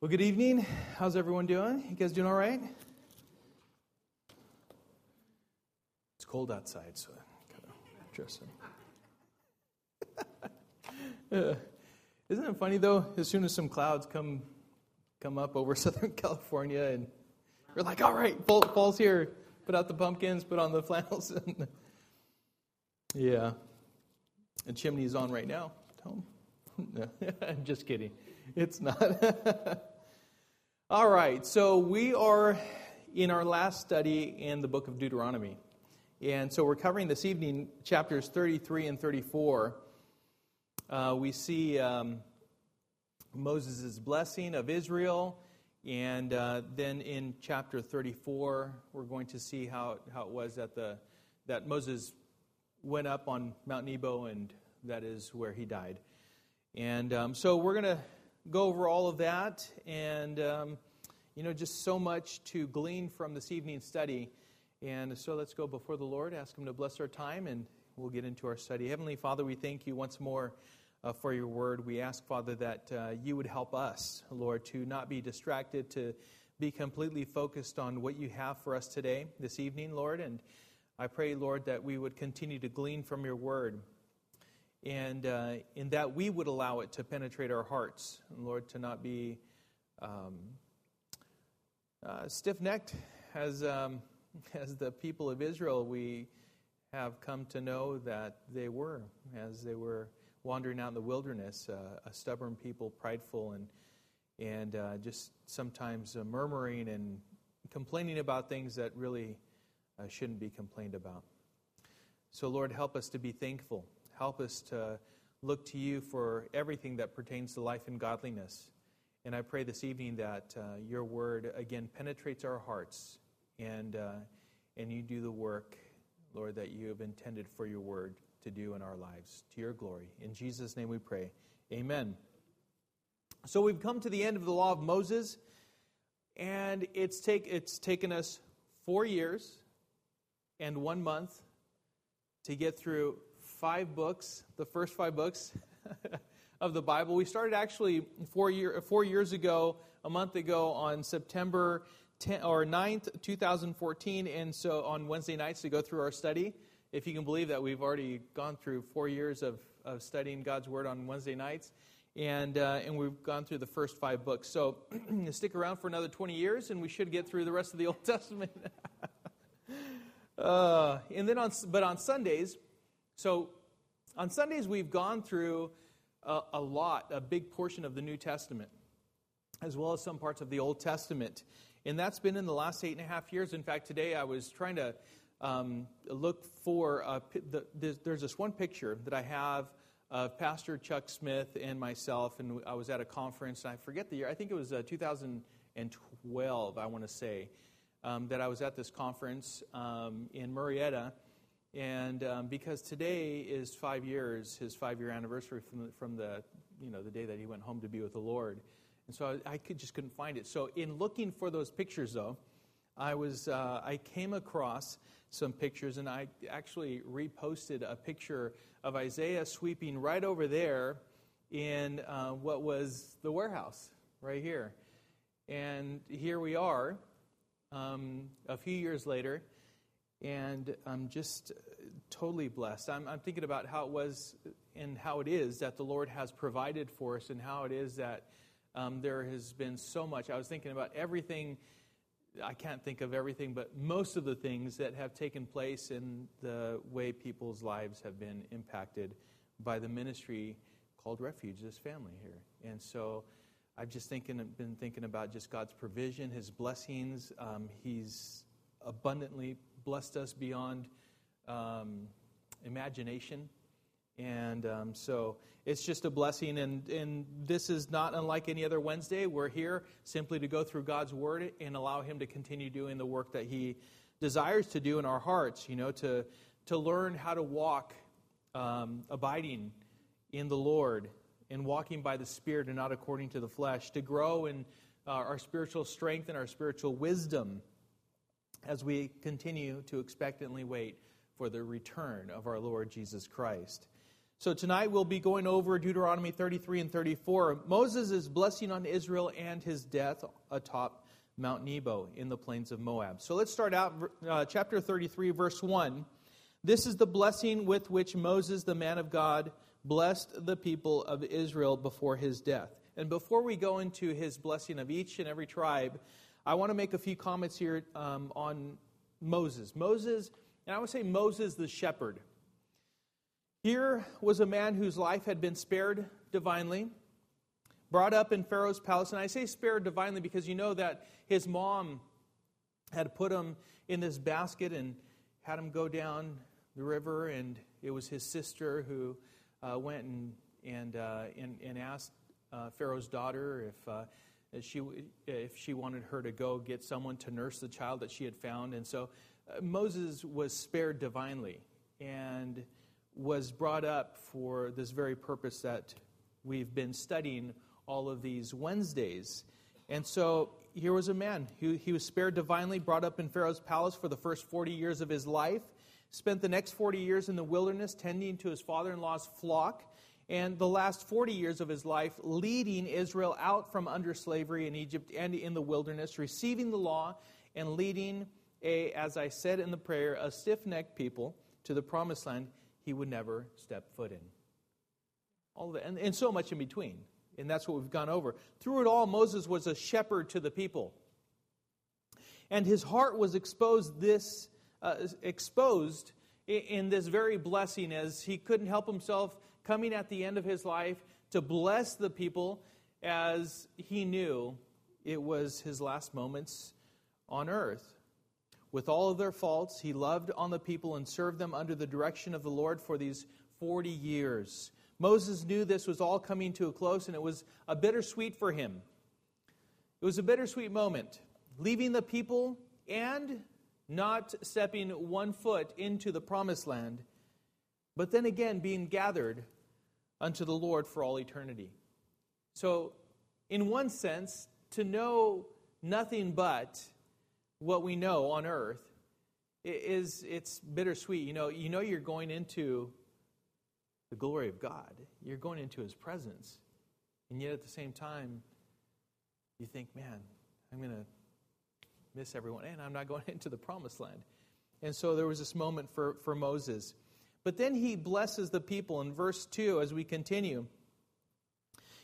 Well, good evening. How's everyone doing? You guys doing all right? It's cold outside, so kind of dressing. isn't it funny though? As soon as some clouds come come up over Southern California, and we're like, "All right, fall, fall's here. Put out the pumpkins. Put on the flannels." yeah, and chimney's on right now. Home. I'm just kidding. It's not. All right, so we are in our last study in the book of Deuteronomy. And so we're covering this evening chapters 33 and 34. Uh, we see um, Moses' blessing of Israel. And uh, then in chapter 34, we're going to see how, how it was that, the, that Moses went up on Mount Nebo, and that is where he died. And um, so we're going to go over all of that and, um, you know, just so much to glean from this evening's study. And so let's go before the Lord, ask Him to bless our time, and we'll get into our study. Heavenly Father, we thank you once more uh, for your word. We ask, Father, that uh, you would help us, Lord, to not be distracted, to be completely focused on what you have for us today, this evening, Lord. And I pray, Lord, that we would continue to glean from your word and uh, in that we would allow it to penetrate our hearts, and Lord, to not be um, uh, stiff necked as, um, as the people of Israel we have come to know that they were as they were wandering out in the wilderness, uh, a stubborn people, prideful, and, and uh, just sometimes uh, murmuring and complaining about things that really uh, shouldn't be complained about. So, Lord, help us to be thankful Help us to look to you for everything that pertains to life and godliness. And I pray this evening that uh, your word again penetrates our hearts and, uh, and you do the work, Lord, that you have intended for your word to do in our lives to your glory. In Jesus' name we pray. Amen. So we've come to the end of the law of Moses, and it's, take, it's taken us four years and one month to get through five books, the first five books of the Bible. We started actually four, year, four years ago, a month ago, on September 10, or 9th, 2014, and so on Wednesday nights to go through our study. If you can believe that, we've already gone through four years of, of studying God's Word on Wednesday nights. And, uh, and we've gone through the first five books. So stick around for another 20 years, and we should get through the rest of the Old Testament. uh, and then on, but on Sundays, so on Sundays, we've gone through a, a, lot, a big portion of the New Testament, as well as some parts of the Old Testament. And that's been in the last eight and a half years. In fact, today I was trying to um, look for, a, the, there's, this one picture that I have of Pastor Chuck Smith and myself, and I was at a conference, I forget the year, I think it was uh, 2012, I want to say, um, that I was at this conference um, in Murrieta and um, because today is five years, his five-year anniversary from the, from the, you know, the day that he went home to be with the Lord. And so I, I could, just couldn't find it. So in looking for those pictures, though, I, was, uh, I came across some pictures, and I actually reposted a picture of Isaiah sweeping right over there in uh, what was the warehouse right here. And here we are, um, a few years later, and I'm just totally blessed. I'm, I'm, thinking about how it was and how it is that the Lord has provided for us, and how it is that um, there has been so much. I was thinking about everything. I can't think of everything, but most of the things that have taken place in the way people's lives have been impacted by the ministry called Refuge, this family here. And so I've just thinking, been thinking about just God's provision, His blessings. Um, he's abundantly blessed us beyond um, imagination. And um, so it's just a blessing. And, and this is not unlike any other Wednesday. We're here simply to go through God's Word and allow Him to continue doing the work that He desires to do in our hearts, you know, to, to learn how to walk um, abiding in the Lord and walking by the Spirit and not according to the flesh, to grow in uh, our spiritual strength and our spiritual wisdom as we continue to expectantly wait for the return of our Lord Jesus Christ. So tonight we'll be going over Deuteronomy 33 and 34. Moses blessing on Israel and his death atop Mount Nebo in the plains of Moab. So let's start out uh, chapter 33, verse 1. This is the blessing with which Moses, the man of God, blessed the people of Israel before his death. And before we go into his blessing of each and every tribe, I want to make a few comments here um, on Moses. Moses, and I would say Moses the shepherd. Here was a man whose life had been spared divinely, brought up in Pharaoh's palace. And I say spared divinely because you know that his mom had put him in this basket and had him go down the river, and it was his sister who uh, went and, and, uh, and, and, asked uh, Pharaoh's daughter if, if, she, if she wanted her to go get someone to nurse the child that she had found. And so uh, Moses was spared divinely. And was brought up for this very purpose that we've been studying all of these Wednesdays. And so here was a man who he was spared divinely, brought up in Pharaoh's palace for the first 40 years of his life, spent the next 40 years in the wilderness tending to his father in law's flock, and the last 40 years of his life leading Israel out from under slavery in Egypt and in the wilderness, receiving the law and leading a, as I said in the prayer, a stiff necked people to the promised land he would never step foot in. All that, and, and so much in between. And that's what we've gone over. Through it all, Moses was a shepherd to the people. And his heart was exposed this uh, exposed in this very blessing as he couldn't help himself coming at the end of his life to bless the people as he knew it was his last moments on earth. With all of their faults, he loved on the people and served them under the direction of the Lord for these 40 years. Moses knew this was all coming to a close, and it was a bittersweet for him. It was a bittersweet moment, leaving the people and not stepping one foot into the promised land, but then again being gathered unto the Lord for all eternity. So, in one sense, to know nothing but what we know on earth is it's bittersweet. You know, you know you're going into the glory of God. You're going into his presence. And yet at the same time, you think, man, I'm going to miss everyone, and I'm not going into the promised land. And so there was this moment for, for Moses. But then he blesses the people in verse 2 as we continue.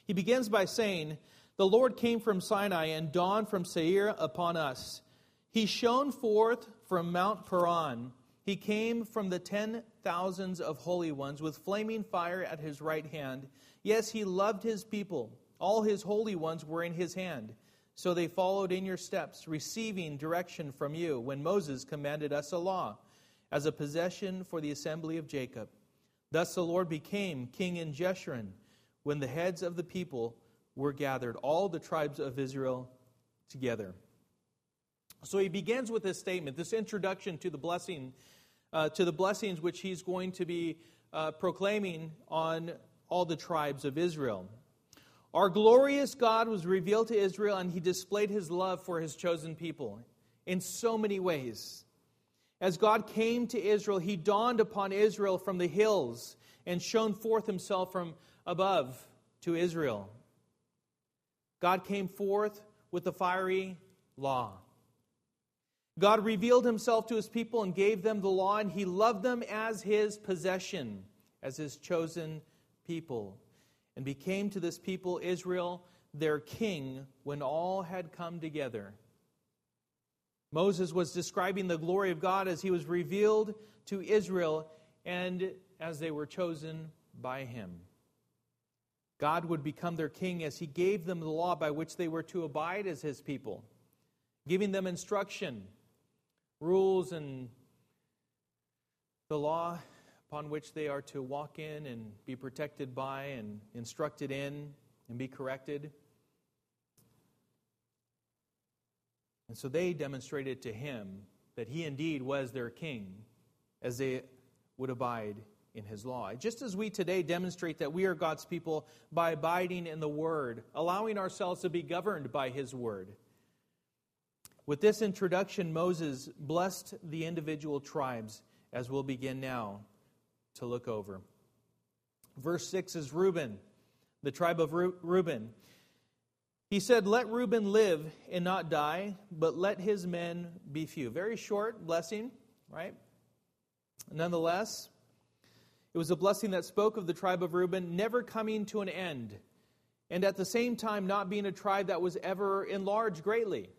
He begins by saying, The Lord came from Sinai and dawned from Seir upon us. He shone forth from Mount Paran. He came from the ten thousands of holy ones with flaming fire at his right hand. Yes, he loved his people. All his holy ones were in his hand. So they followed in your steps, receiving direction from you when Moses commanded us a law as a possession for the assembly of Jacob. Thus the Lord became king in Jeshurun when the heads of the people were gathered, all the tribes of Israel together. So he begins with this statement, this introduction to the blessing, uh, to the blessings which he's going to be uh, proclaiming on all the tribes of Israel. Our glorious God was revealed to Israel, and he displayed his love for his chosen people in so many ways. As God came to Israel, he dawned upon Israel from the hills and shone forth himself from above to Israel. God came forth with the fiery law. God revealed himself to his people and gave them the law, and he loved them as his possession, as his chosen people, and became to this people, Israel, their king when all had come together. Moses was describing the glory of God as he was revealed to Israel and as they were chosen by him. God would become their king as he gave them the law by which they were to abide as his people, giving them instruction rules and the law upon which they are to walk in and be protected by and instructed in and be corrected. And so they demonstrated to him that he indeed was their king as they would abide in his law. Just as we today demonstrate that we are God's people by abiding in the word, allowing ourselves to be governed by his word. With this introduction, Moses blessed the individual tribes, as we'll begin now to look over. Verse 6 is Reuben, the tribe of Reuben. He said, Let Reuben live and not die, but let his men be few. Very short blessing, right? Nonetheless, it was a blessing that spoke of the tribe of Reuben never coming to an end, and at the same time not being a tribe that was ever enlarged greatly.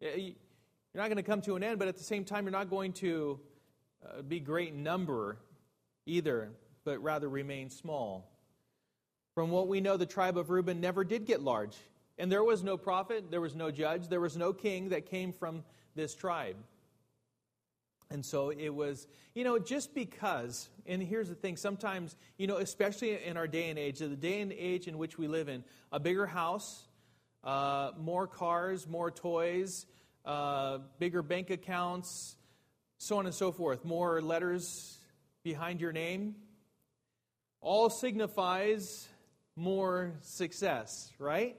You're not going to come to an end, but at the same time, you're not going to uh, be great in number either, but rather remain small. From what we know, the tribe of Reuben never did get large. And there was no prophet, there was no judge, there was no king that came from this tribe. And so it was, you know, just because, and here's the thing sometimes, you know, especially in our day and age, the day and age in which we live in, a bigger house, uh, more cars, more toys, uh, bigger bank accounts, so on and so forth, more letters behind your name, all signifies more success, right?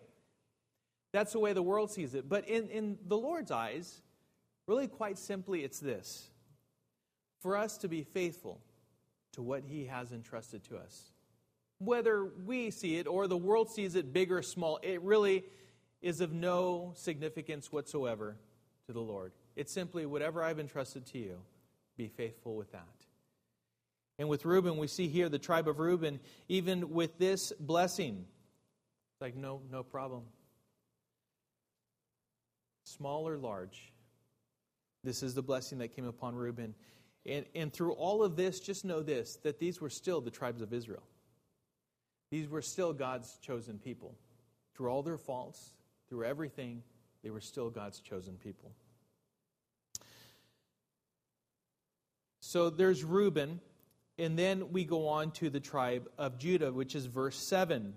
That's the way the world sees it. But in, in the Lord's eyes, really quite simply, it's this for us to be faithful to what He has entrusted to us. Whether we see it or the world sees it big or small, it really is of no significance whatsoever to the Lord. It's simply whatever I've entrusted to you, be faithful with that. And with Reuben, we see here the tribe of Reuben, even with this blessing, it's like, no, no problem. Small or large, this is the blessing that came upon Reuben. And, and through all of this, just know this that these were still the tribes of Israel. These were still God's chosen people. Through all their faults, through everything, they were still God's chosen people. So there's Reuben, and then we go on to the tribe of Judah, which is verse 7.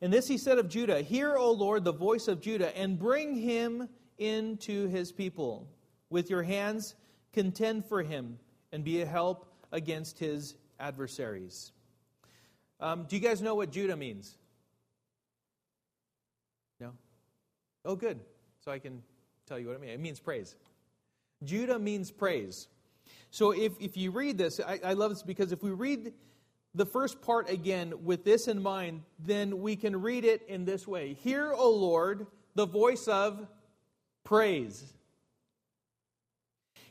And this he said of Judah Hear, O Lord, the voice of Judah, and bring him into his people. With your hands contend for him and be a help against his adversaries. Um, do you guys know what Judah means? No? Oh, good. So I can tell you what it means. It means praise. Judah means praise. So if, if you read this, I, I love this because if we read the first part again with this in mind, then we can read it in this way Hear, O Lord, the voice of praise.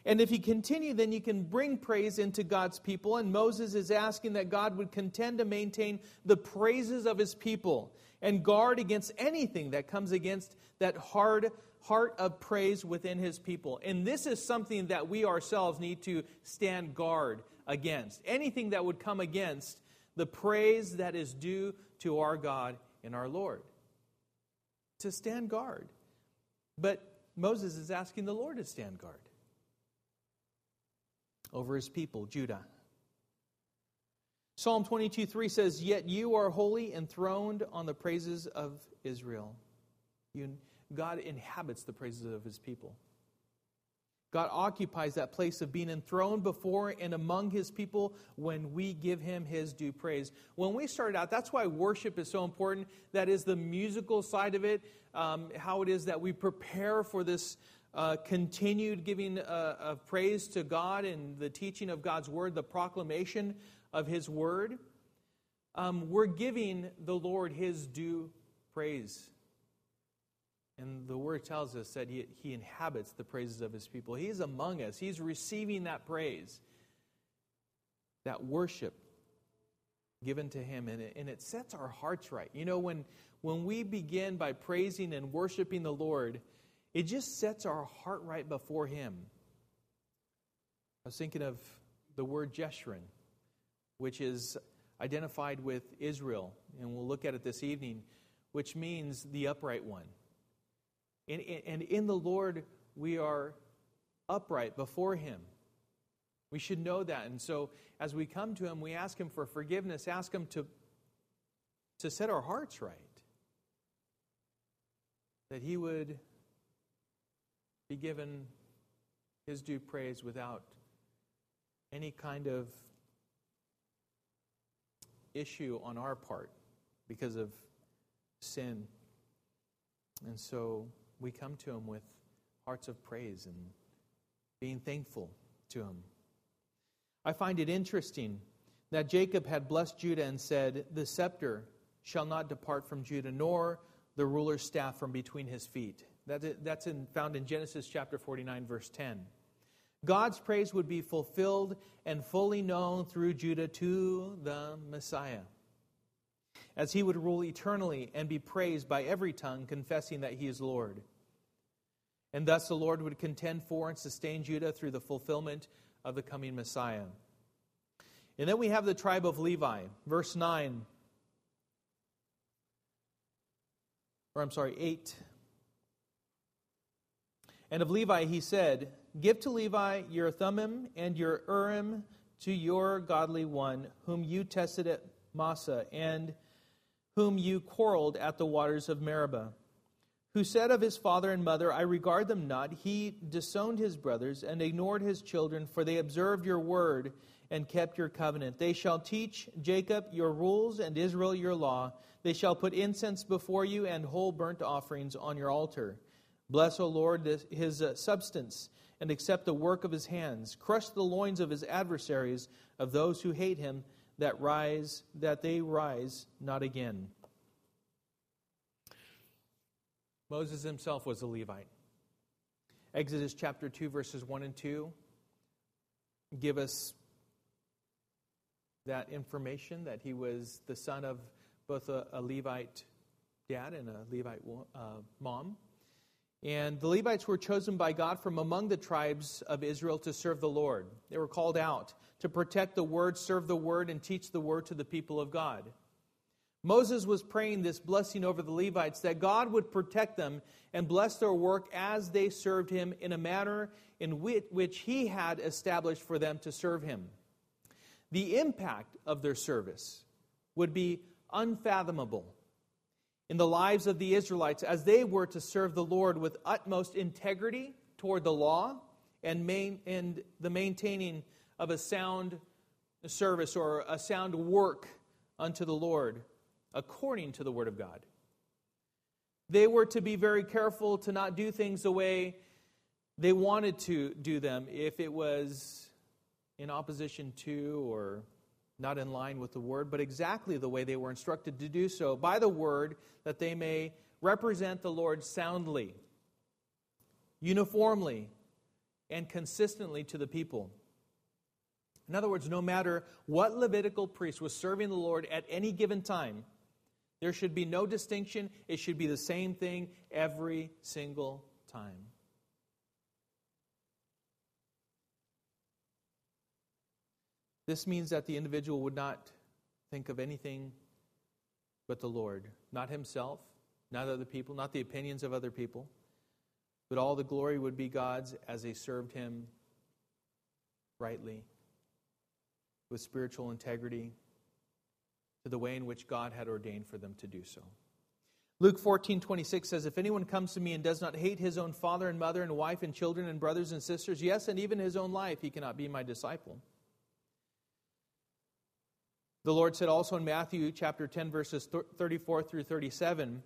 And if you continue, then you can bring praise into God's people. And Moses is asking that God would contend to maintain the praises of his people and guard against anything that comes against that hard heart of praise within his people. And this is something that we ourselves need to stand guard against. Anything that would come against the praise that is due to our God and our Lord. To stand guard. But Moses is asking the Lord to stand guard over his people, Judah. Psalm 22 3 says, Yet you are holy, enthroned on the praises of Israel. You, God inhabits the praises of his people. God occupies that place of being enthroned before and among his people when we give him his due praise. When we started out, that's why worship is so important. That is the musical side of it, um, how it is that we prepare for this uh, continued giving uh, of praise to God and the teaching of God's word, the proclamation of his word. Um, we're giving the Lord his due praise. And the word tells us that he, he inhabits the praises of his people. He's among us, he's receiving that praise, that worship given to him. And it, and it sets our hearts right. You know, when, when we begin by praising and worshiping the Lord, it just sets our heart right before him. I was thinking of the word Jeshurun, which is identified with Israel, and we'll look at it this evening, which means the upright one. And, and in the Lord, we are upright before Him. We should know that. And so, as we come to Him, we ask Him for forgiveness, ask Him to, to set our hearts right. That He would be given His due praise without any kind of issue on our part because of sin. And so we come to Him with hearts of praise and being thankful to Him. I find it interesting that Jacob had blessed Judah and said, The scepter shall not depart from Judah, nor the ruler's staff from between his feet. That's in, found in Genesis chapter 49, verse 10. God's praise would be fulfilled and fully known through Judah to the Messiah, as he would rule eternally and be praised by every tongue, confessing that he is Lord. And thus the Lord would contend for and sustain Judah through the fulfillment of the coming Messiah. And then we have the tribe of Levi, verse 9. Or I'm sorry, 8. And of Levi he said, Give to Levi your Thummim and your Urim to your godly one, whom you tested at Massah, and whom you quarreled at the waters of Meribah, who said of his father and mother, I regard them not. He disowned his brothers and ignored his children, for they observed your word and kept your covenant. They shall teach Jacob your rules and Israel your law. They shall put incense before you and whole burnt offerings on your altar. Bless, O Lord, his uh, substance and accept the work of his hands. Crush the loins of his adversaries, of those who hate him, that rise, that they rise not again. Moses himself was a Levite. Exodus chapter 2, verses 1 and 2 give us that information that he was the son of both a, a Levite dad and a Levite uh, mom. And the Levites were chosen by God from among the tribes of Israel to serve the Lord. They were called out to protect the word, serve the word, and teach the word to the people of God. Moses was praying this blessing over the Levites that God would protect them and bless their work as they served him in a manner in which he had established for them to serve him. The impact of their service would be unfathomable in the lives of the Israelites as they were to serve the Lord with utmost integrity toward the law and, main, and the maintaining of a sound service or a sound work unto the Lord according to the Word of God. They were to be very careful to not do things the way they wanted to do them if it was in opposition to or not in line with the word, but exactly the way they were instructed to do so by the word, that they may represent the Lord soundly, uniformly, and consistently to the people. In other words, no matter what Levitical priest was serving the Lord at any given time, there should be no distinction. It should be the same thing every single time. This means that the individual would not think of anything but the Lord, not himself, not other people, not the opinions of other people, but all the glory would be God's as they served him rightly, with spiritual integrity, to the way in which God had ordained for them to do so. Luke 14, 26 says, If anyone comes to me and does not hate his own father and mother and wife and children and brothers and sisters, yes, and even his own life, he cannot be my disciple. The Lord said also in Matthew chapter 10, verses 34 through 37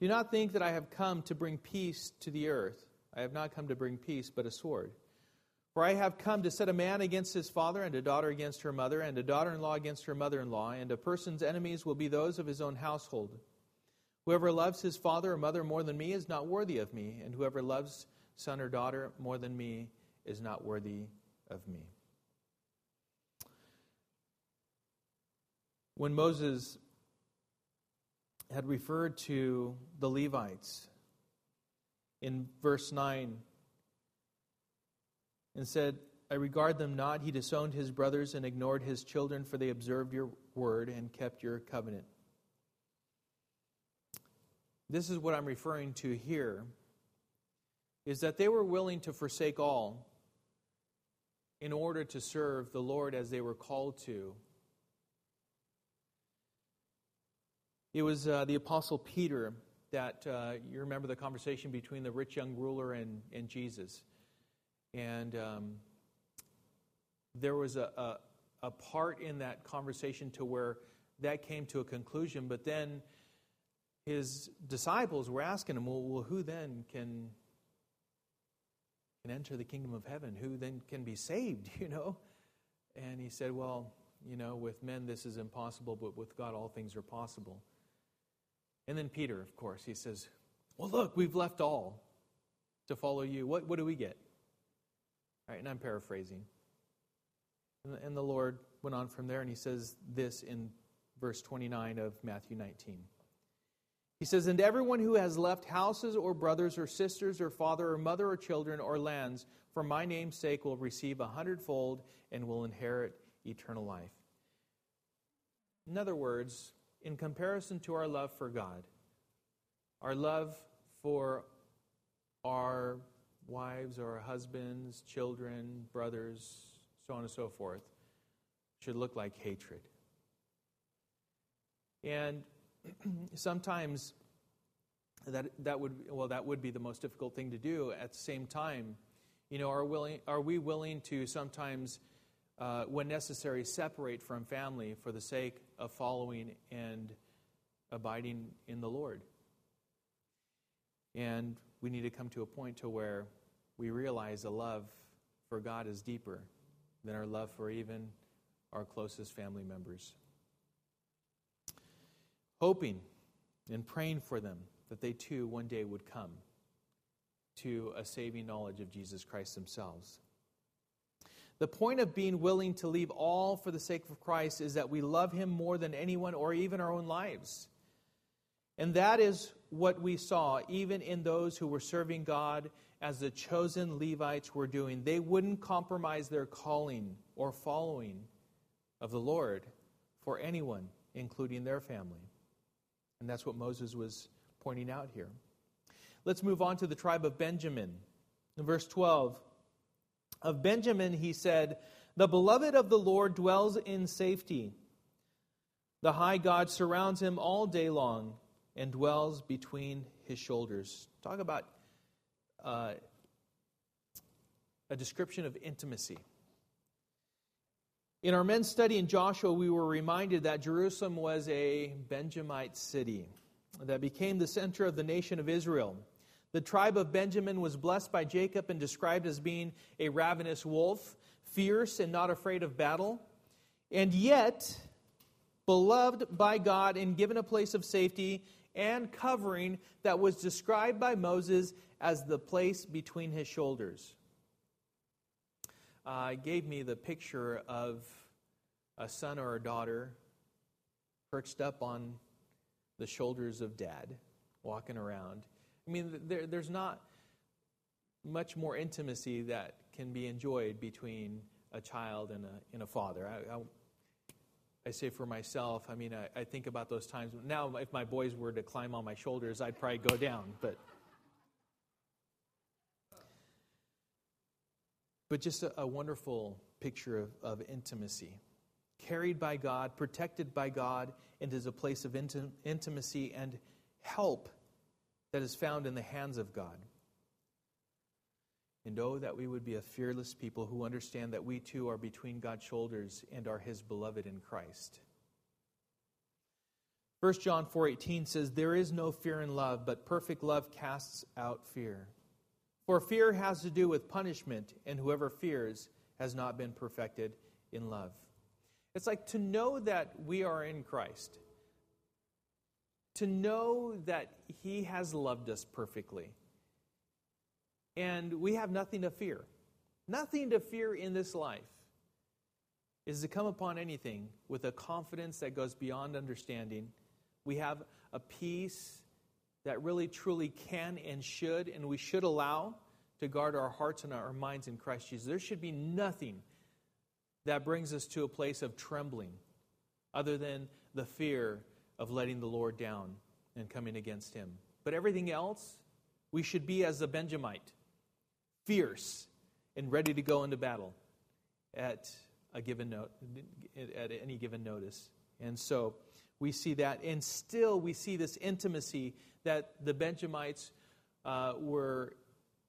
Do not think that I have come to bring peace to the earth. I have not come to bring peace, but a sword. For I have come to set a man against his father, and a daughter against her mother, and a daughter in law against her mother in law, and a person's enemies will be those of his own household. Whoever loves his father or mother more than me is not worthy of me, and whoever loves son or daughter more than me is not worthy of me. When Moses had referred to the Levites in verse 9 and said, I regard them not. He disowned his brothers and ignored his children, for they observed your word and kept your covenant. This is what I'm referring to here is that they were willing to forsake all in order to serve the Lord as they were called to It was uh, the Apostle Peter that uh, you remember the conversation between the rich young ruler and, and Jesus. And um, there was a, a, a, part in that conversation to where that came to a conclusion, but then his disciples were asking him, well, well who then can, can enter the kingdom of heaven? Who then can be saved, you know? And he said, well, you know, with men this is impossible, but with God all things are possible. And then Peter, of course, he says, Well, look, we've left all to follow you. What, what do we get? All right, and I'm paraphrasing. And the, and the Lord went on from there, and he says this in verse 29 of Matthew 19. He says, And everyone who has left houses or brothers or sisters or father or mother or children or lands for my name's sake will receive a hundredfold and will inherit eternal life. In other words, in comparison to our love for God, our love for our wives or our husbands, children, brothers, so on and so forth, should look like hatred. And sometimes that, that would well that would be the most difficult thing to do at the same time you know are willing are we willing to sometimes uh, when necessary separate from family for the sake of following and abiding in the lord and we need to come to a point to where we realize a love for god is deeper than our love for even our closest family members hoping and praying for them that they too one day would come to a saving knowledge of Jesus Christ themselves. The point of being willing to leave all for the sake of Christ is that we love Him more than anyone or even our own lives. And that is what we saw even in those who were serving God as the chosen Levites were doing. They wouldn't compromise their calling or following of the Lord for anyone, including their family. And that's what Moses was pointing out here. Let's move on to the tribe of Benjamin. In verse 12, of Benjamin he said, The beloved of the Lord dwells in safety. The high God surrounds him all day long and dwells between his shoulders. Talk about uh, a description of intimacy. In our men's study in Joshua, we were reminded that Jerusalem was a Benjamite city that became the center of the nation of Israel. The tribe of Benjamin was blessed by Jacob and described as being a ravenous wolf, fierce and not afraid of battle, and yet beloved by God and given a place of safety and covering that was described by Moses as the place between his shoulders uh, gave me the picture of a son or a daughter perched up on the shoulders of dad, walking around. I mean, there, there's not much more intimacy that can be enjoyed between a child and a, and a father. I, I, I say for myself, I mean, I, I, think about those times. Now, if my boys were to climb on my shoulders, I'd probably go down, but. but just a, a wonderful picture of, of, intimacy. Carried by God, protected by God, and is a place of intim- intimacy and help that is found in the hands of God. And oh, that we would be a fearless people who understand that we too are between God's shoulders and are his beloved in Christ. 1 John 4:18 says there is no fear in love but perfect love casts out fear for fear has to do with punishment, and whoever fears has not been perfected in love. It's like to know that we are in Christ, to know that He has loved us perfectly, and we have nothing to fear. Nothing to fear in this life is to come upon anything with a confidence that goes beyond understanding. We have a peace that really truly can and should, and we should allow to guard our hearts and our minds in Christ Jesus. There should be nothing that brings us to a place of trembling other than the fear of letting the Lord down and coming against him. But everything else, we should be as a Benjamite, fierce and ready to go into battle at a given note, at any given notice. And so we see that, and still we see this intimacy that the Benjamites uh, were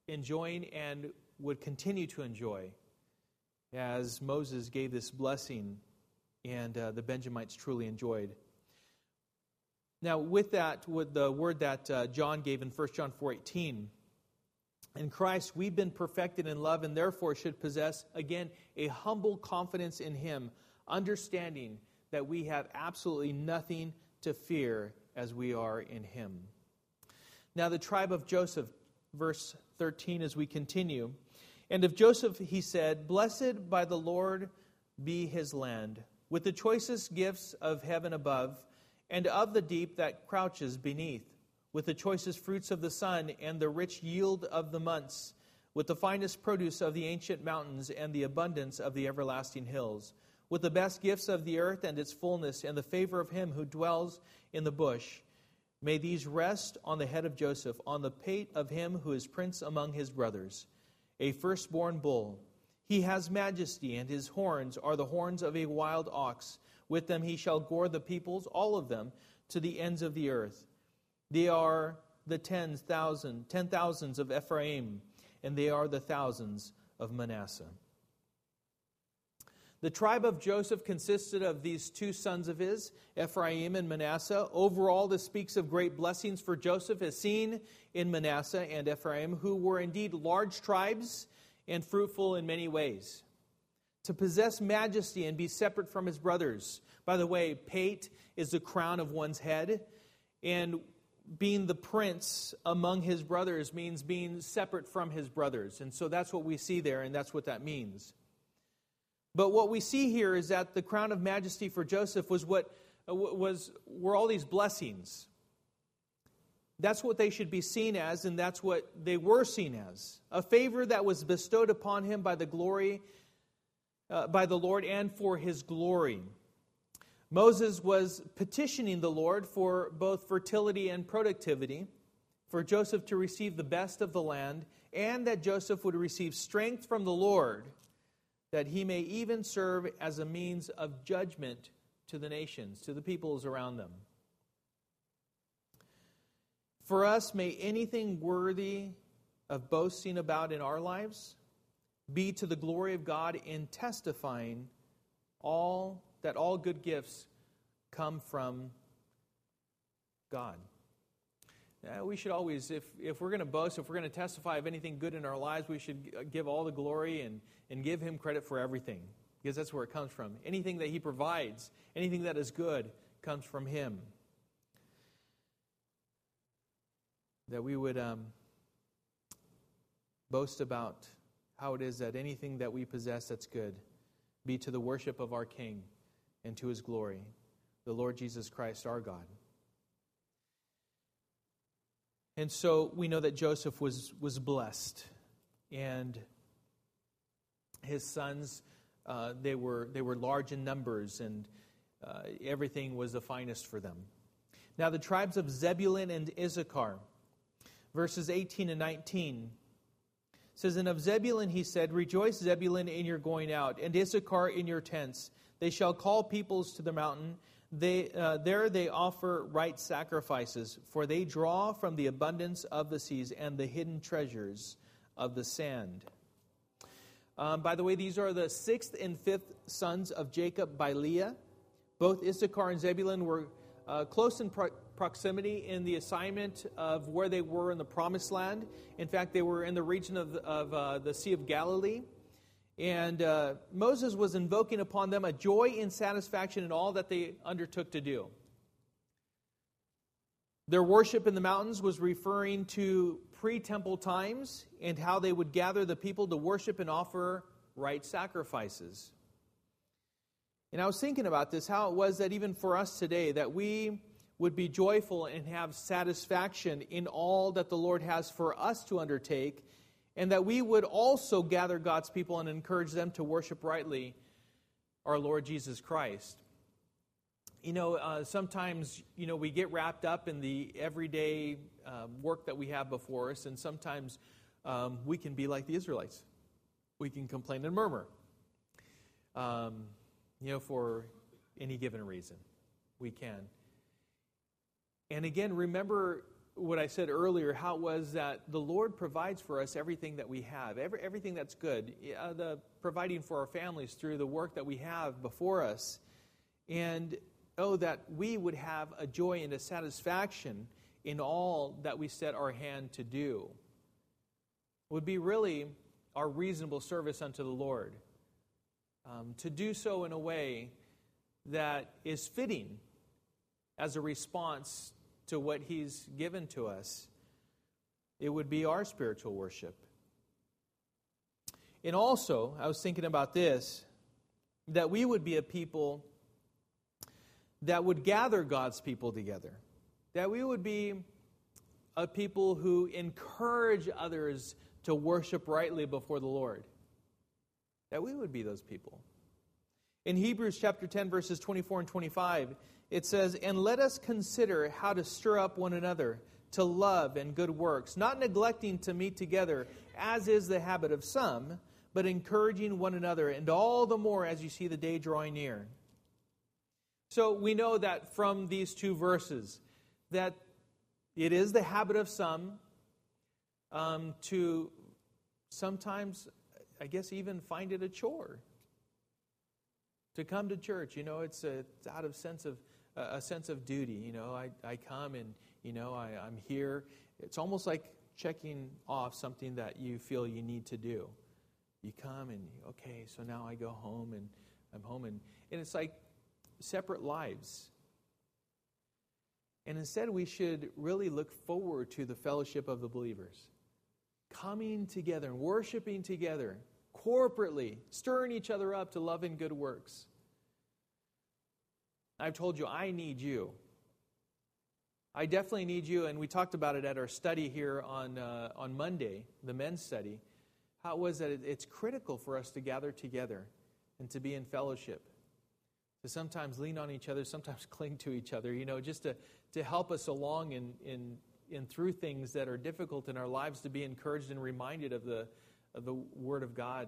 enjoying and would continue to enjoy as Moses gave this blessing and uh, the Benjamites truly enjoyed. Now, with that, with the word that uh, John gave in 1 John 4.18, in Christ we've been perfected in love and therefore should possess, again, a humble confidence in Him, understanding that we have absolutely nothing to fear as we are in Him. Now, the tribe of Joseph, verse 13, as we continue. And of Joseph he said, Blessed by the Lord be his land, with the choicest gifts of heaven above, and of the deep that crouches beneath, with the choicest fruits of the sun, and the rich yield of the months, with the finest produce of the ancient mountains, and the abundance of the everlasting hills, with the best gifts of the earth and its fullness, and the favor of him who dwells in the bush May these rest on the head of Joseph, on the pate of him who is prince among his brothers, a firstborn bull. He has majesty, and his horns are the horns of a wild ox. With them he shall gore the peoples, all of them, to the ends of the earth. They are the tens thousand, ten thousands of Ephraim, and they are the thousands of Manasseh. The tribe of Joseph consisted of these two sons of his, Ephraim and Manasseh. Overall, this speaks of great blessings for Joseph, as seen in Manasseh and Ephraim, who were indeed large tribes and fruitful in many ways. To possess majesty and be separate from his brothers. By the way, pate is the crown of one's head, and being the prince among his brothers means being separate from his brothers. And so that's what we see there, and that's what that means. But what we see here is that the crown of majesty for Joseph was what uh, was were all these blessings. That's what they should be seen as, and that's what they were seen as. A favor that was bestowed upon him by the glory, uh, by the Lord and for his glory. Moses was petitioning the Lord for both fertility and productivity, for Joseph to receive the best of the land, and that Joseph would receive strength from the Lord that he may even serve as a means of judgment to the nations, to the peoples around them. For us, may anything worthy of boasting about in our lives be to the glory of God in testifying all that all good gifts come from God. We should always, if, if we're going to boast, if we're going to testify of anything good in our lives, we should give all the glory and, and give Him credit for everything, because that's where it comes from. Anything that He provides, anything that is good, comes from Him. That we would um, boast about how it is that anything that we possess that's good be to the worship of our King and to His glory, the Lord Jesus Christ, our God. And so we know that Joseph was, was blessed. And his sons, uh, they, were, they were large in numbers, and uh, everything was the finest for them. Now, the tribes of Zebulun and Issachar, verses 18 and 19 says, And of Zebulun he said, Rejoice, Zebulun, in your going out, and Issachar in your tents. They shall call peoples to the mountain they, uh, there they offer right sacrifices, for they draw from the abundance of the seas and the hidden treasures of the sand. Um, by the way, these are the sixth and fifth sons of Jacob by Leah. Both Issachar and Zebulun were uh, close in proximity in the assignment of where they were in the promised land. In fact, they were in the region of, of uh, the Sea of Galilee. And uh, Moses was invoking upon them a joy and satisfaction in all that they undertook to do. Their worship in the mountains was referring to pre temple times and how they would gather the people to worship and offer right sacrifices. And I was thinking about this how it was that even for us today, that we would be joyful and have satisfaction in all that the Lord has for us to undertake and that we would also gather God's people and encourage them to worship rightly our Lord Jesus Christ. You know, uh, sometimes, you know, we get wrapped up in the everyday um, work that we have before us, and sometimes um, we can be like the Israelites. We can complain and murmur, um, you know, for any given reason. We can. And again, remember what I said earlier, how it was that the Lord provides for us everything that we have, every, everything that's good, uh, the providing for our families through the work that we have before us. And oh, that we would have a joy and a satisfaction in all that we set our hand to do. Would be really our reasonable service unto the Lord. um, to do so in a way that is fitting as a response to what He's given to us, it would be our spiritual worship. And also, I was thinking about this that we would be a people that would gather God's people together, that we would be a people who encourage others to worship rightly before the Lord, that we would be those people. In Hebrews chapter 10, verses 24 and 25, it says, And let us consider how to stir up one another to love and good works, not neglecting to meet together, as is the habit of some, but encouraging one another, and all the more as you see the day drawing near. So we know that from these two verses that it is the habit of some um, to sometimes, I guess, even find it a chore to come to church. You know, it's, a, it's out of sense of a sense of duty. You know, I, I come and you know I, I'm here. It's almost like checking off something that you feel you need to do. You come and okay, so now I go home and I'm home and, and it's like separate lives. And instead, we should really look forward to the fellowship of the believers. Coming together and worshiping together corporately, stirring each other up to love and good works. I've told you, I need you. I definitely need you, and we talked about it at our study here on, uh, on Monday, the men's study. How it was that it, it's critical for us to gather together and to be in fellowship to sometimes lean on each other, sometimes cling to each other, you know, just to, to help us along in, in, in through things that are difficult in our lives, to be encouraged and reminded of the, of the Word of God,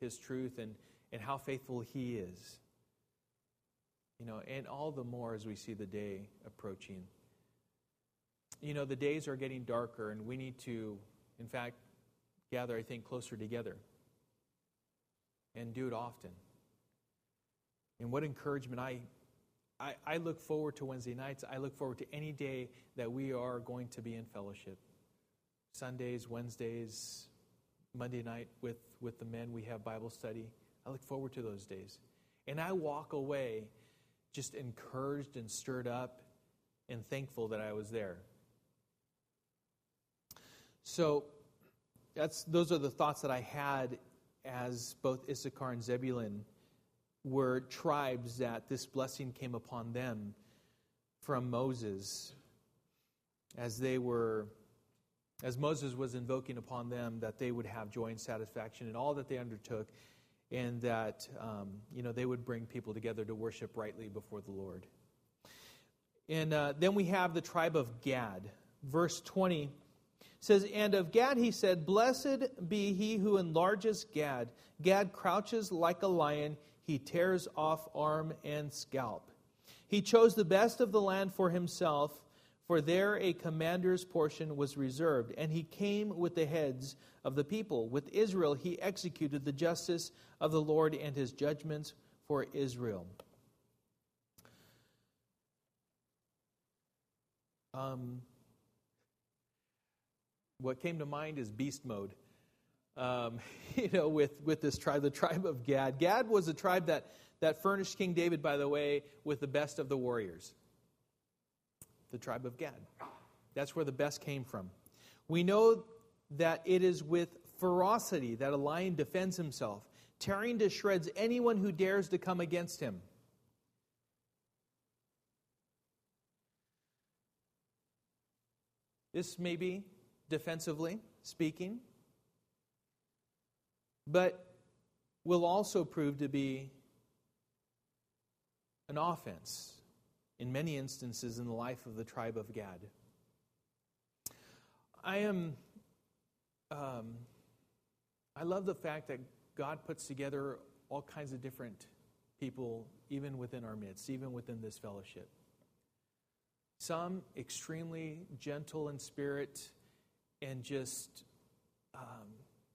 His truth, and, and how faithful He is. You know, and all the more as we see the day approaching. You know, the days are getting darker, and we need to, in fact, gather, I think, closer together and do it often. And what encouragement I, I, I, look forward to Wednesday nights. I look forward to any day that we are going to be in fellowship. Sundays, Wednesdays, Monday night with, with the men, we have Bible study. I look forward to those days. And I walk away just encouraged and stirred up and thankful that I was there. So that's those are the thoughts that I had as both Issachar and Zebulun were tribes that this blessing came upon them from Moses as they were as Moses was invoking upon them that they would have joy and satisfaction in all that they undertook and that um, you know they would bring people together to worship rightly before the Lord. And uh, then we have the tribe of Gad. Verse 20 says, And of Gad he said, Blessed be he who enlarges Gad. Gad crouches like a lion. He tears off arm and scalp. He chose the best of the land for himself, for there a commander's portion was reserved. And he came with the heads of the people. With Israel he executed the justice of the Lord and his judgments for Israel. Um, what came to mind is beast mode um, you know, with, with this tribe, the tribe of Gad. Gad was a tribe that, that furnished King David, by the way, with the best of the warriors. The tribe of Gad. That's where the best came from. We know that it is with ferocity that a lion defends himself, tearing to shreds anyone who dares to come against him. This may be defensively speaking, but will also prove to be an offense in many instances in the life of the tribe of Gad. I am, um, I love the fact that God puts together all kinds of different people, even within our midst, even within this fellowship. Some extremely gentle in spirit and just, um,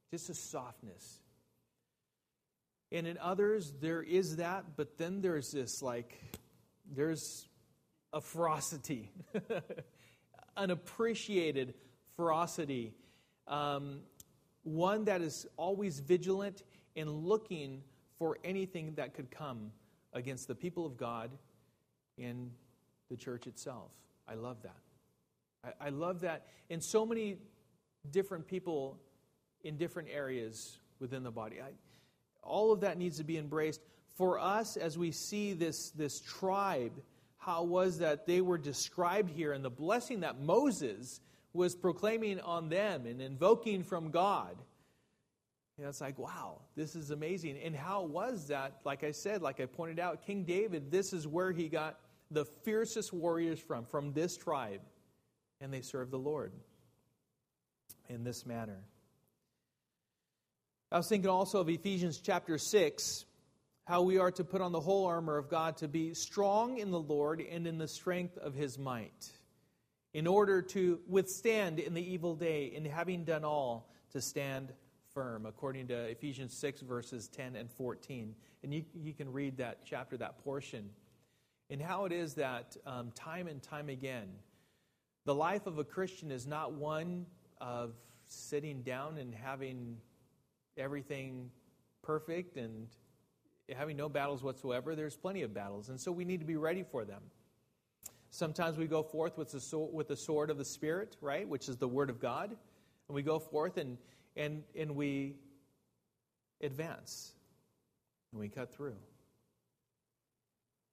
just a softness and in others, there is that, but then there's this like, there's a ferocity, an appreciated ferocity, um, one that is always vigilant and looking for anything that could come against the people of God in the church itself. I love that. I, I love that in so many different people in different areas within the body. I, all of that needs to be embraced. For us, as we see this, this tribe, how was that they were described here and the blessing that Moses was proclaiming on them and invoking from God. Know, it's like, wow, this is amazing. And how was that? Like I said, like I pointed out, King David, this is where he got the fiercest warriors from, from this tribe. And they served the Lord in this manner. I was thinking also of Ephesians chapter 6, how we are to put on the whole armor of God to be strong in the Lord and in the strength of his might, in order to withstand in the evil day, in having done all, to stand firm, according to Ephesians 6, verses 10 and 14. And you, you can read that chapter, that portion, and how it is that um, time and time again, the life of a Christian is not one of sitting down and having everything perfect and having no battles whatsoever. There's plenty of battles, and so we need to be ready for them. Sometimes we go forth with the sword, with the sword of the Spirit, right, which is the Word of God, and we go forth and and and we advance and we cut through.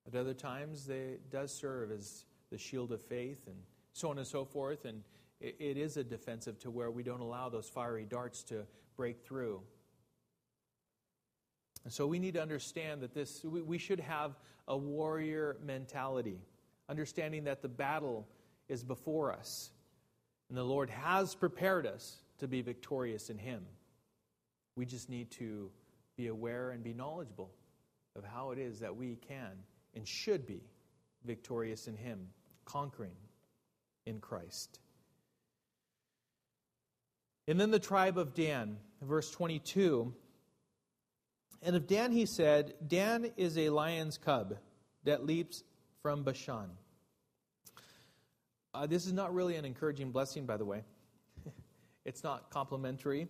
At other times, they, it does serve as the shield of faith and so on and so forth, and it, it is a defensive to where we don't allow those fiery darts to break through. And so we need to understand that this, we, we should have a warrior mentality, understanding that the battle is before us. And the Lord has prepared us to be victorious in Him. We just need to be aware and be knowledgeable of how it is that we can and should be victorious in Him, conquering in Christ. And then the tribe of Dan, verse 22. And of Dan he said, Dan is a lion's cub that leaps from Bashan. Uh, this is not really an encouraging blessing, by the way. it's not complimentary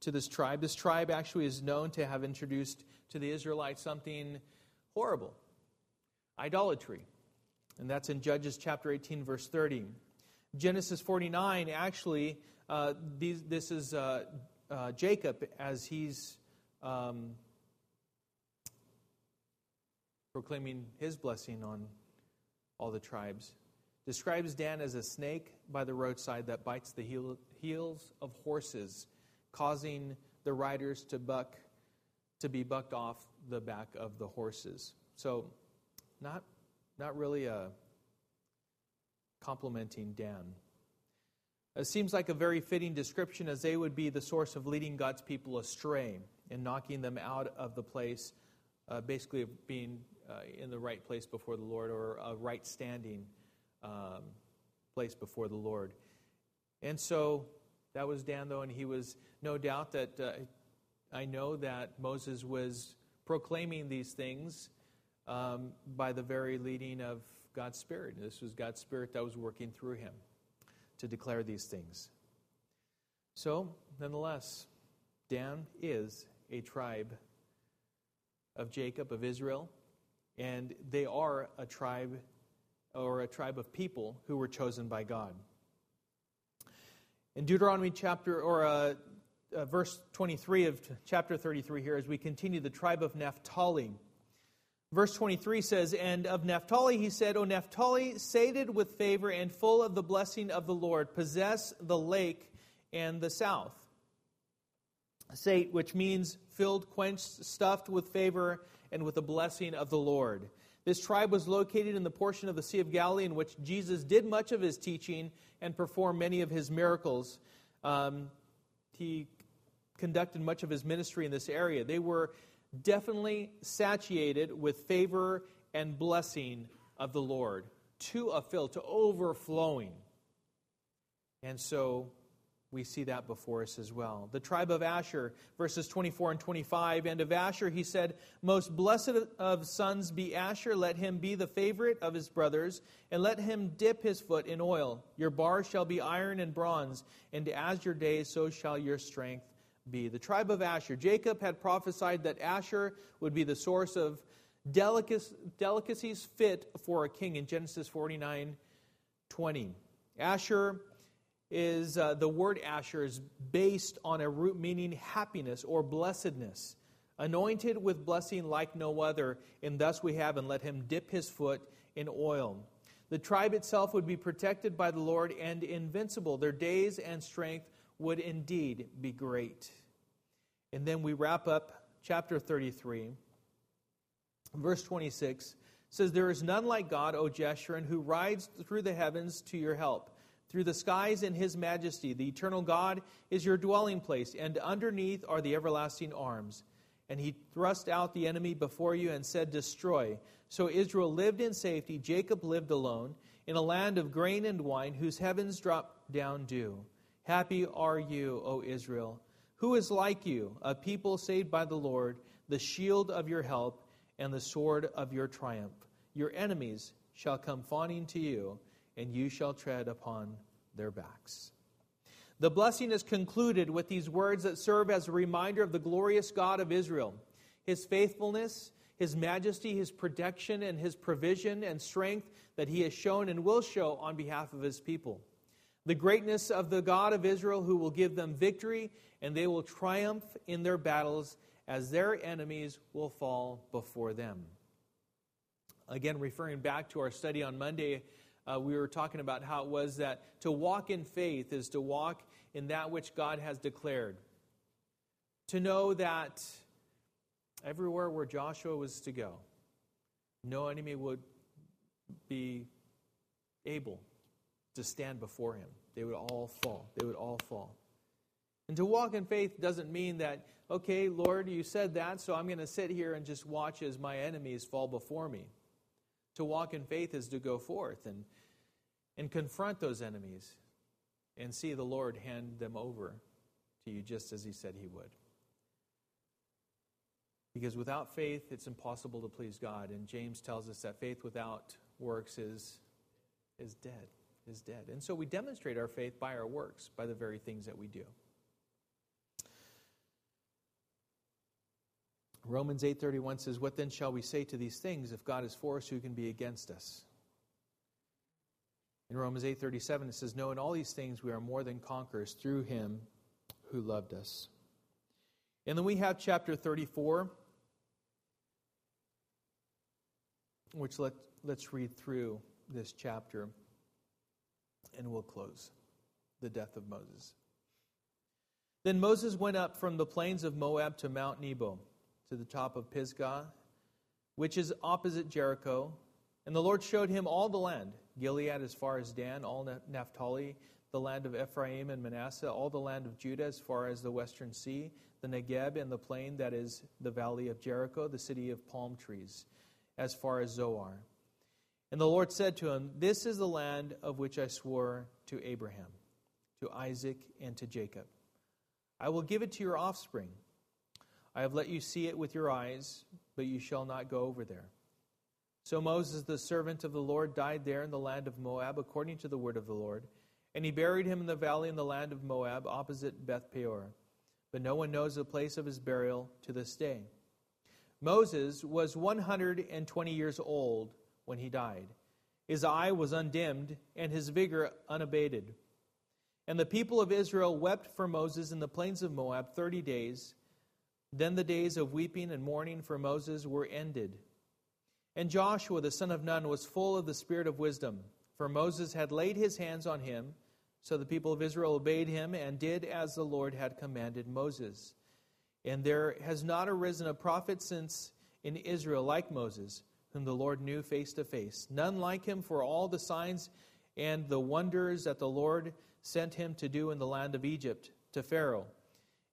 to this tribe. This tribe actually is known to have introduced to the Israelites something horrible idolatry. And that's in Judges chapter 18, verse 30. Genesis 49, actually, uh, these, this is uh, uh, Jacob as he's um, proclaiming his blessing on all the tribes. Describes Dan as a snake by the roadside that bites the heel, heels of horses, causing the riders to buck to be bucked off the back of the horses. So, not not really a complimenting Dan. It seems like a very fitting description as they would be the source of leading God's people astray and knocking them out of the place, uh, basically of being uh, in the right place before the Lord or a right standing um, place before the Lord. And so that was Dan, though, and he was no doubt that uh, I know that Moses was proclaiming these things um, by the very leading of God's Spirit. This was God's Spirit that was working through him to declare these things. So, nonetheless, Dan is a tribe of Jacob, of Israel, and they are a tribe or a tribe of people who were chosen by God. In Deuteronomy chapter, or uh, uh, verse 23 of chapter 33 here, as we continue, the tribe of Naphtali Verse 23 says, And of Naphtali he said, O Naphtali, sated with favor and full of the blessing of the Lord, possess the lake and the south. Sate, which means filled, quenched, stuffed with favor and with the blessing of the Lord. This tribe was located in the portion of the Sea of Galilee in which Jesus did much of his teaching and performed many of his miracles. Um, he conducted much of his ministry in this area. They were definitely satiated with favor and blessing of the Lord to a fill, to overflowing. And so we see that before us as well. The tribe of Asher, verses 24 and 25. And of Asher he said, Most blessed of sons be Asher, let him be the favorite of his brothers, and let him dip his foot in oil. Your bars shall be iron and bronze, and as your days, so shall your strength be. The tribe of Asher. Jacob had prophesied that Asher would be the source of delicacies fit for a king in Genesis 49 20. Asher is uh, the word Asher is based on a root meaning happiness or blessedness, anointed with blessing like no other, and thus we have, and let him dip his foot in oil. The tribe itself would be protected by the Lord and invincible. Their days and strength would indeed be great. And then we wrap up chapter 33. Verse 26 says, There is none like God, O Jeshurun, who rides through the heavens to your help. Through the skies in his majesty, the eternal God is your dwelling place, and underneath are the everlasting arms. And he thrust out the enemy before you and said, Destroy. So Israel lived in safety. Jacob lived alone in a land of grain and wine, whose heavens drop down dew. Happy are you, O Israel. Who is like you, a people saved by the Lord, the shield of your help and the sword of your triumph? Your enemies shall come fawning to you, and you shall tread upon their backs. The blessing is concluded with these words that serve as a reminder of the glorious God of Israel, his faithfulness, his majesty, his protection, and his provision and strength that he has shown and will show on behalf of his people the greatness of the God of Israel who will give them victory, and they will triumph in their battles as their enemies will fall before them. Again, referring back to our study on Monday, uh, we were talking about how it was that to walk in faith is to walk in that which God has declared. To know that everywhere where Joshua was to go, no enemy would be able to stand before him. They would all fall. They would all fall. And to walk in faith doesn't mean that, okay, Lord, you said that, so I'm going to sit here and just watch as my enemies fall before me. To walk in faith is to go forth and, and confront those enemies and see the Lord hand them over to you just as He said He would. Because without faith, it's impossible to please God. And James tells us that faith without works is, is dead is dead. And so we demonstrate our faith by our works, by the very things that we do. Romans 8:31 says, "What then shall we say to these things? If God is for us, who can be against us?" In Romans 8:37 it says, "No, in all these things we are more than conquerors through him who loved us." And then we have chapter 34, which let, let's read through this chapter and we'll close the death of Moses. Then Moses went up from the plains of Moab to Mount Nebo, to the top of Pisgah, which is opposite Jericho. And the Lord showed him all the land Gilead as far as Dan, all Naphtali, the land of Ephraim and Manasseh, all the land of Judah as far as the western sea, the Negeb and the plain that is the valley of Jericho, the city of palm trees, as far as Zoar and the Lord said to him, This is the land of which I swore to Abraham, to Isaac, and to Jacob. I will give it to your offspring. I have let you see it with your eyes, but you shall not go over there. So Moses, the servant of the Lord, died there in the land of Moab, according to the word of the Lord. And he buried him in the valley in the land of Moab, opposite Beth Peor. But no one knows the place of his burial to this day. Moses was 120 years old when he died. His eye was undimmed, and his vigor unabated. And the people of Israel wept for Moses in the plains of Moab thirty days. Then the days of weeping and mourning for Moses were ended. And Joshua the son of Nun was full of the spirit of wisdom, for Moses had laid his hands on him. So the people of Israel obeyed him and did as the Lord had commanded Moses. And there has not arisen a prophet since in Israel like Moses whom the Lord knew face to face. None like him for all the signs and the wonders that the Lord sent him to do in the land of Egypt, to Pharaoh,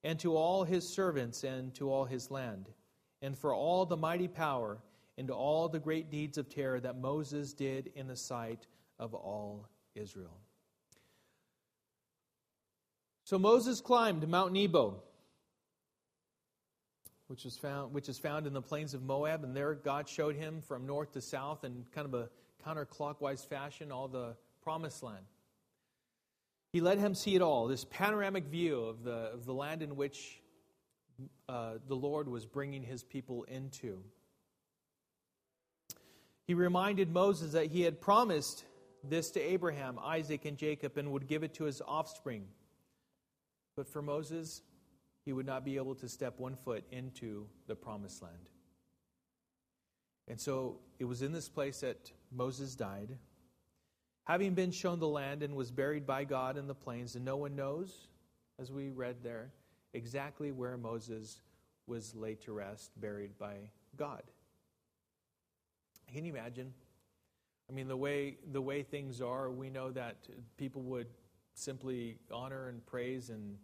and to all his servants and to all his land, and for all the mighty power and all the great deeds of terror that Moses did in the sight of all Israel. So Moses climbed Mount Nebo which is found which is found in the plains of Moab, and there God showed him from north to south in kind of a counterclockwise fashion all the promised land. He let him see it all, this panoramic view of the, of the land in which uh, the Lord was bringing his people into. He reminded Moses that he had promised this to Abraham, Isaac, and Jacob and would give it to his offspring. But for Moses, he would not be able to step one foot into the promised land. And so it was in this place that Moses died, having been shown the land and was buried by God in the plains, and no one knows, as we read there, exactly where Moses was laid to rest, buried by God. Can you imagine? I mean, the way the way things are, we know that people would simply honor and praise and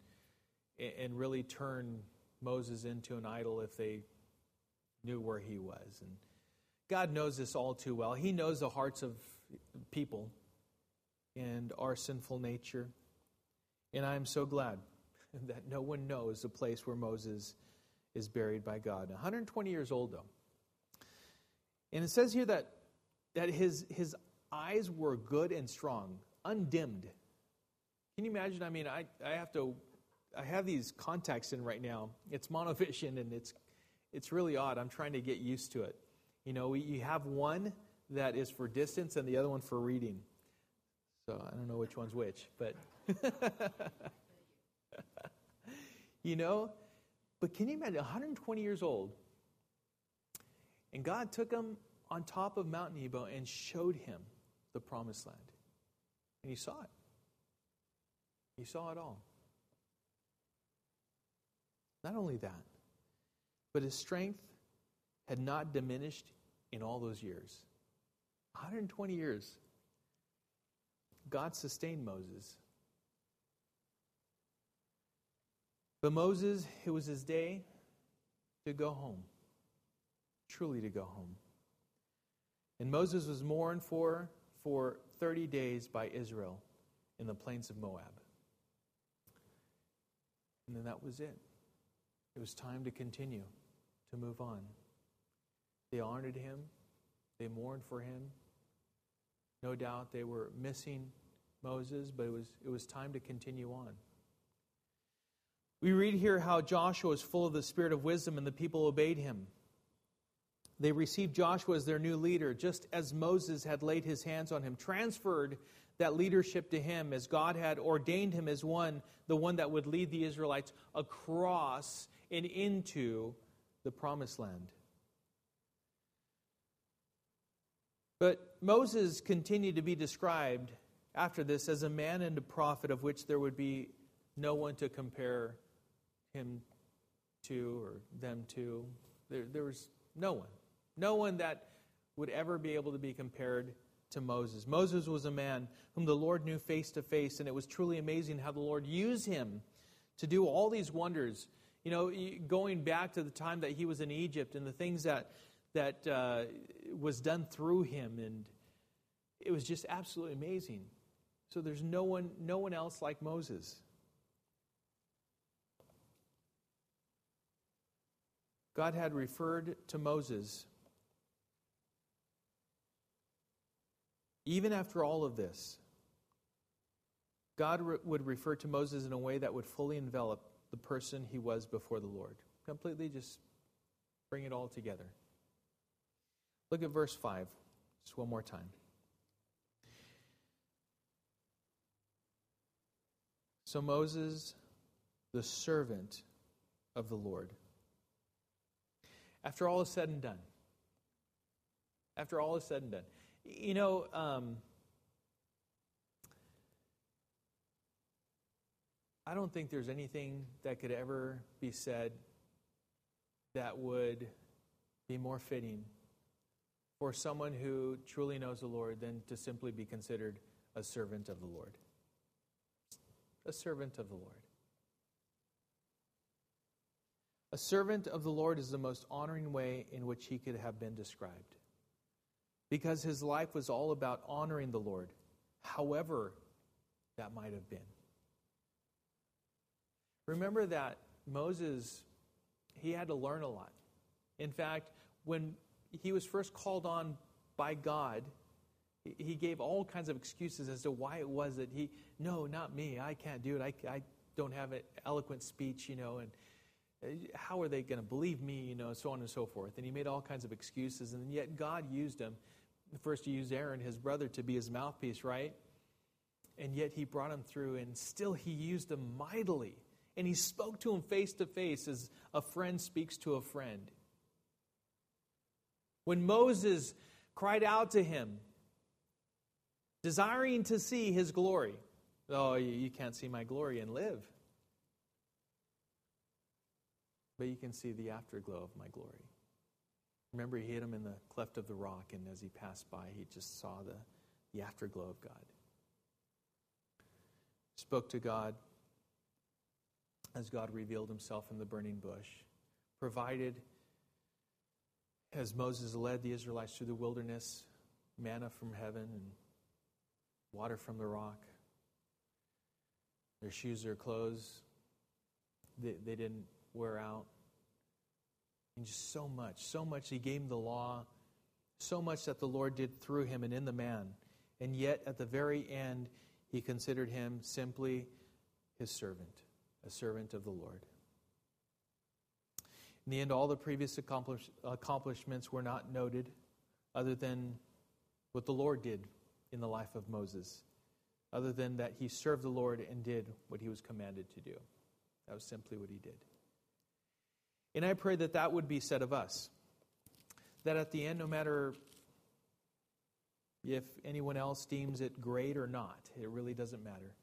and really turn Moses into an idol if they knew where he was. And God knows this all too well. He knows the hearts of people and our sinful nature. And I am so glad that no one knows the place where Moses is buried by God. 120 years old, though. And it says here that, that his, his eyes were good and strong, undimmed. Can you imagine? I mean, I, I have to, I have these contacts in right now. It's monovision and it's, it's really odd. I'm trying to get used to it. You know, you have one that is for distance and the other one for reading. So I don't know which one's which, but. you know, but can you imagine 120 years old? And God took him on top of Mount Nebo and showed him the promised land. And he saw it. He saw it all. Not only that, but his strength had not diminished in all those years. 120 years. God sustained Moses. But Moses, it was his day to go home, truly to go home. And Moses was mourned for for 30 days by Israel in the plains of Moab. And then that was it. It was time to continue, to move on. They honored him, they mourned for him. No doubt they were missing Moses, but it was, it was time to continue on. We read here how Joshua was full of the spirit of wisdom and the people obeyed him. They received Joshua as their new leader, just as Moses had laid his hands on him, transferred that leadership to him as God had ordained him as one, the one that would lead the Israelites across and into the promised land. But Moses continued to be described after this as a man and a prophet of which there would be no one to compare him to or them to. There, there was no one. No one that would ever be able to be compared to Moses. Moses was a man whom the Lord knew face to face, and it was truly amazing how the Lord used him to do all these wonders. You know, going back to the time that he was in Egypt and the things that that uh, was done through him, and it was just absolutely amazing. So there's no one, no one else like Moses. God had referred to Moses. Even after all of this, God re- would refer to Moses in a way that would fully envelop the person he was before the Lord. Completely just bring it all together. Look at verse 5, just one more time. So Moses, the servant of the Lord, after all is said and done, after all is said and done, you know, um, I don't think there's anything that could ever be said that would be more fitting for someone who truly knows the Lord than to simply be considered a servant of the Lord. A servant of the Lord. A servant of the Lord is the most honoring way in which he could have been described. Because his life was all about honoring the Lord, however that might have been. Remember that Moses, he had to learn a lot. In fact, when he was first called on by God, he gave all kinds of excuses as to why it was that he, no, not me, I can't do it, I, I don't have an eloquent speech, you know, and uh, how are they going to believe me? You know, so on and so forth. And he made all kinds of excuses, and yet God used him. First, he used Aaron, his brother, to be his mouthpiece, right? And yet he brought him through, and still he used him mightily. And he spoke to him face to face as a friend speaks to a friend. When Moses cried out to him, desiring to see his glory, oh, you can't see my glory and live. But you can see the afterglow of my glory. Remember, he hit him in the cleft of the rock, and as he passed by, he just saw the, the afterglow of God. Spoke to God as God revealed himself in the burning bush, provided as Moses led the Israelites through the wilderness manna from heaven and water from the rock. Their shoes, their clothes, they, they didn't wear out. So much, so much. He gave him the law, so much that the Lord did through him and in the man. And yet, at the very end, he considered him simply his servant, a servant of the Lord. In the end, all the previous accomplish, accomplishments were not noted, other than what the Lord did in the life of Moses, other than that he served the Lord and did what he was commanded to do. That was simply what he did. And I pray that that would be said of us. That at the end, no matter if anyone else deems it great or not, it really doesn't matter.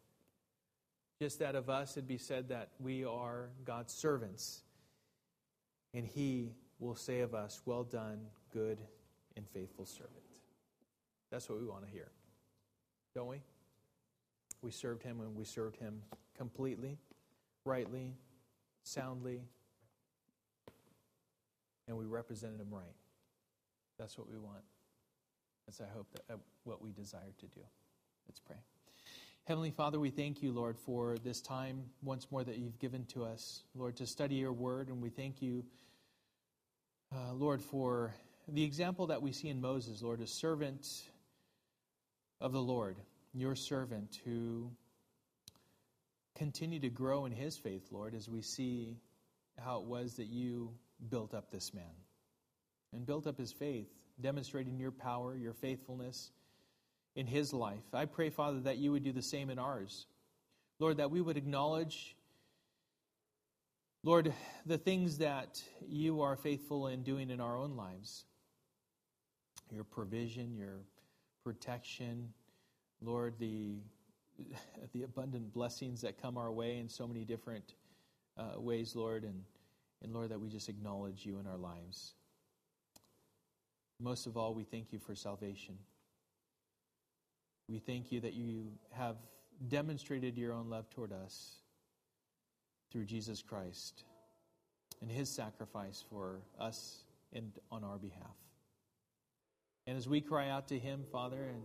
Just that of us, it'd be said that we are God's servants. And He will say of us, Well done, good and faithful servant. That's what we want to hear, don't we? We served Him and we served Him completely, rightly, soundly, and we represented him right. That's what we want. That's, I hope, that, uh, what we desire to do. Let's pray. Heavenly Father, we thank you, Lord, for this time once more that you've given to us, Lord, to study your word. And we thank you, uh, Lord, for the example that we see in Moses, Lord, a servant of the Lord, your servant who continued to grow in his faith, Lord, as we see how it was that you built up this man and built up his faith, demonstrating your power, your faithfulness in his life. I pray, Father, that you would do the same in ours. Lord, that we would acknowledge, Lord, the things that you are faithful in doing in our own lives your provision, your protection, Lord, the, the abundant blessings that come our way in so many different uh, ways, Lord, and and Lord, that we just acknowledge you in our lives. Most of all, we thank you for salvation. We thank you that you have demonstrated your own love toward us through Jesus Christ and his sacrifice for us and on our behalf. And as we cry out to him, Father, and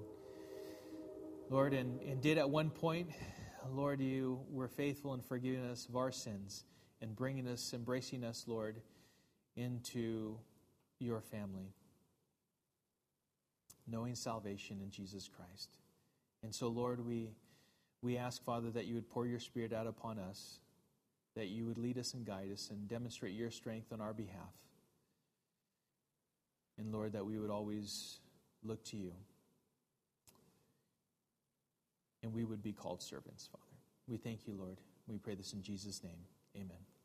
Lord, and, and did at one point, Lord, you were faithful in forgiving us of our sins and bringing us, embracing us, Lord, into your family, knowing salvation in Jesus Christ. And so, Lord, we, we ask, Father, that you would pour your Spirit out upon us, that you would lead us and guide us and demonstrate your strength on our behalf. And, Lord, that we would always look to you. And we would be called servants, Father. We thank you, Lord. We pray this in Jesus' name. Amen.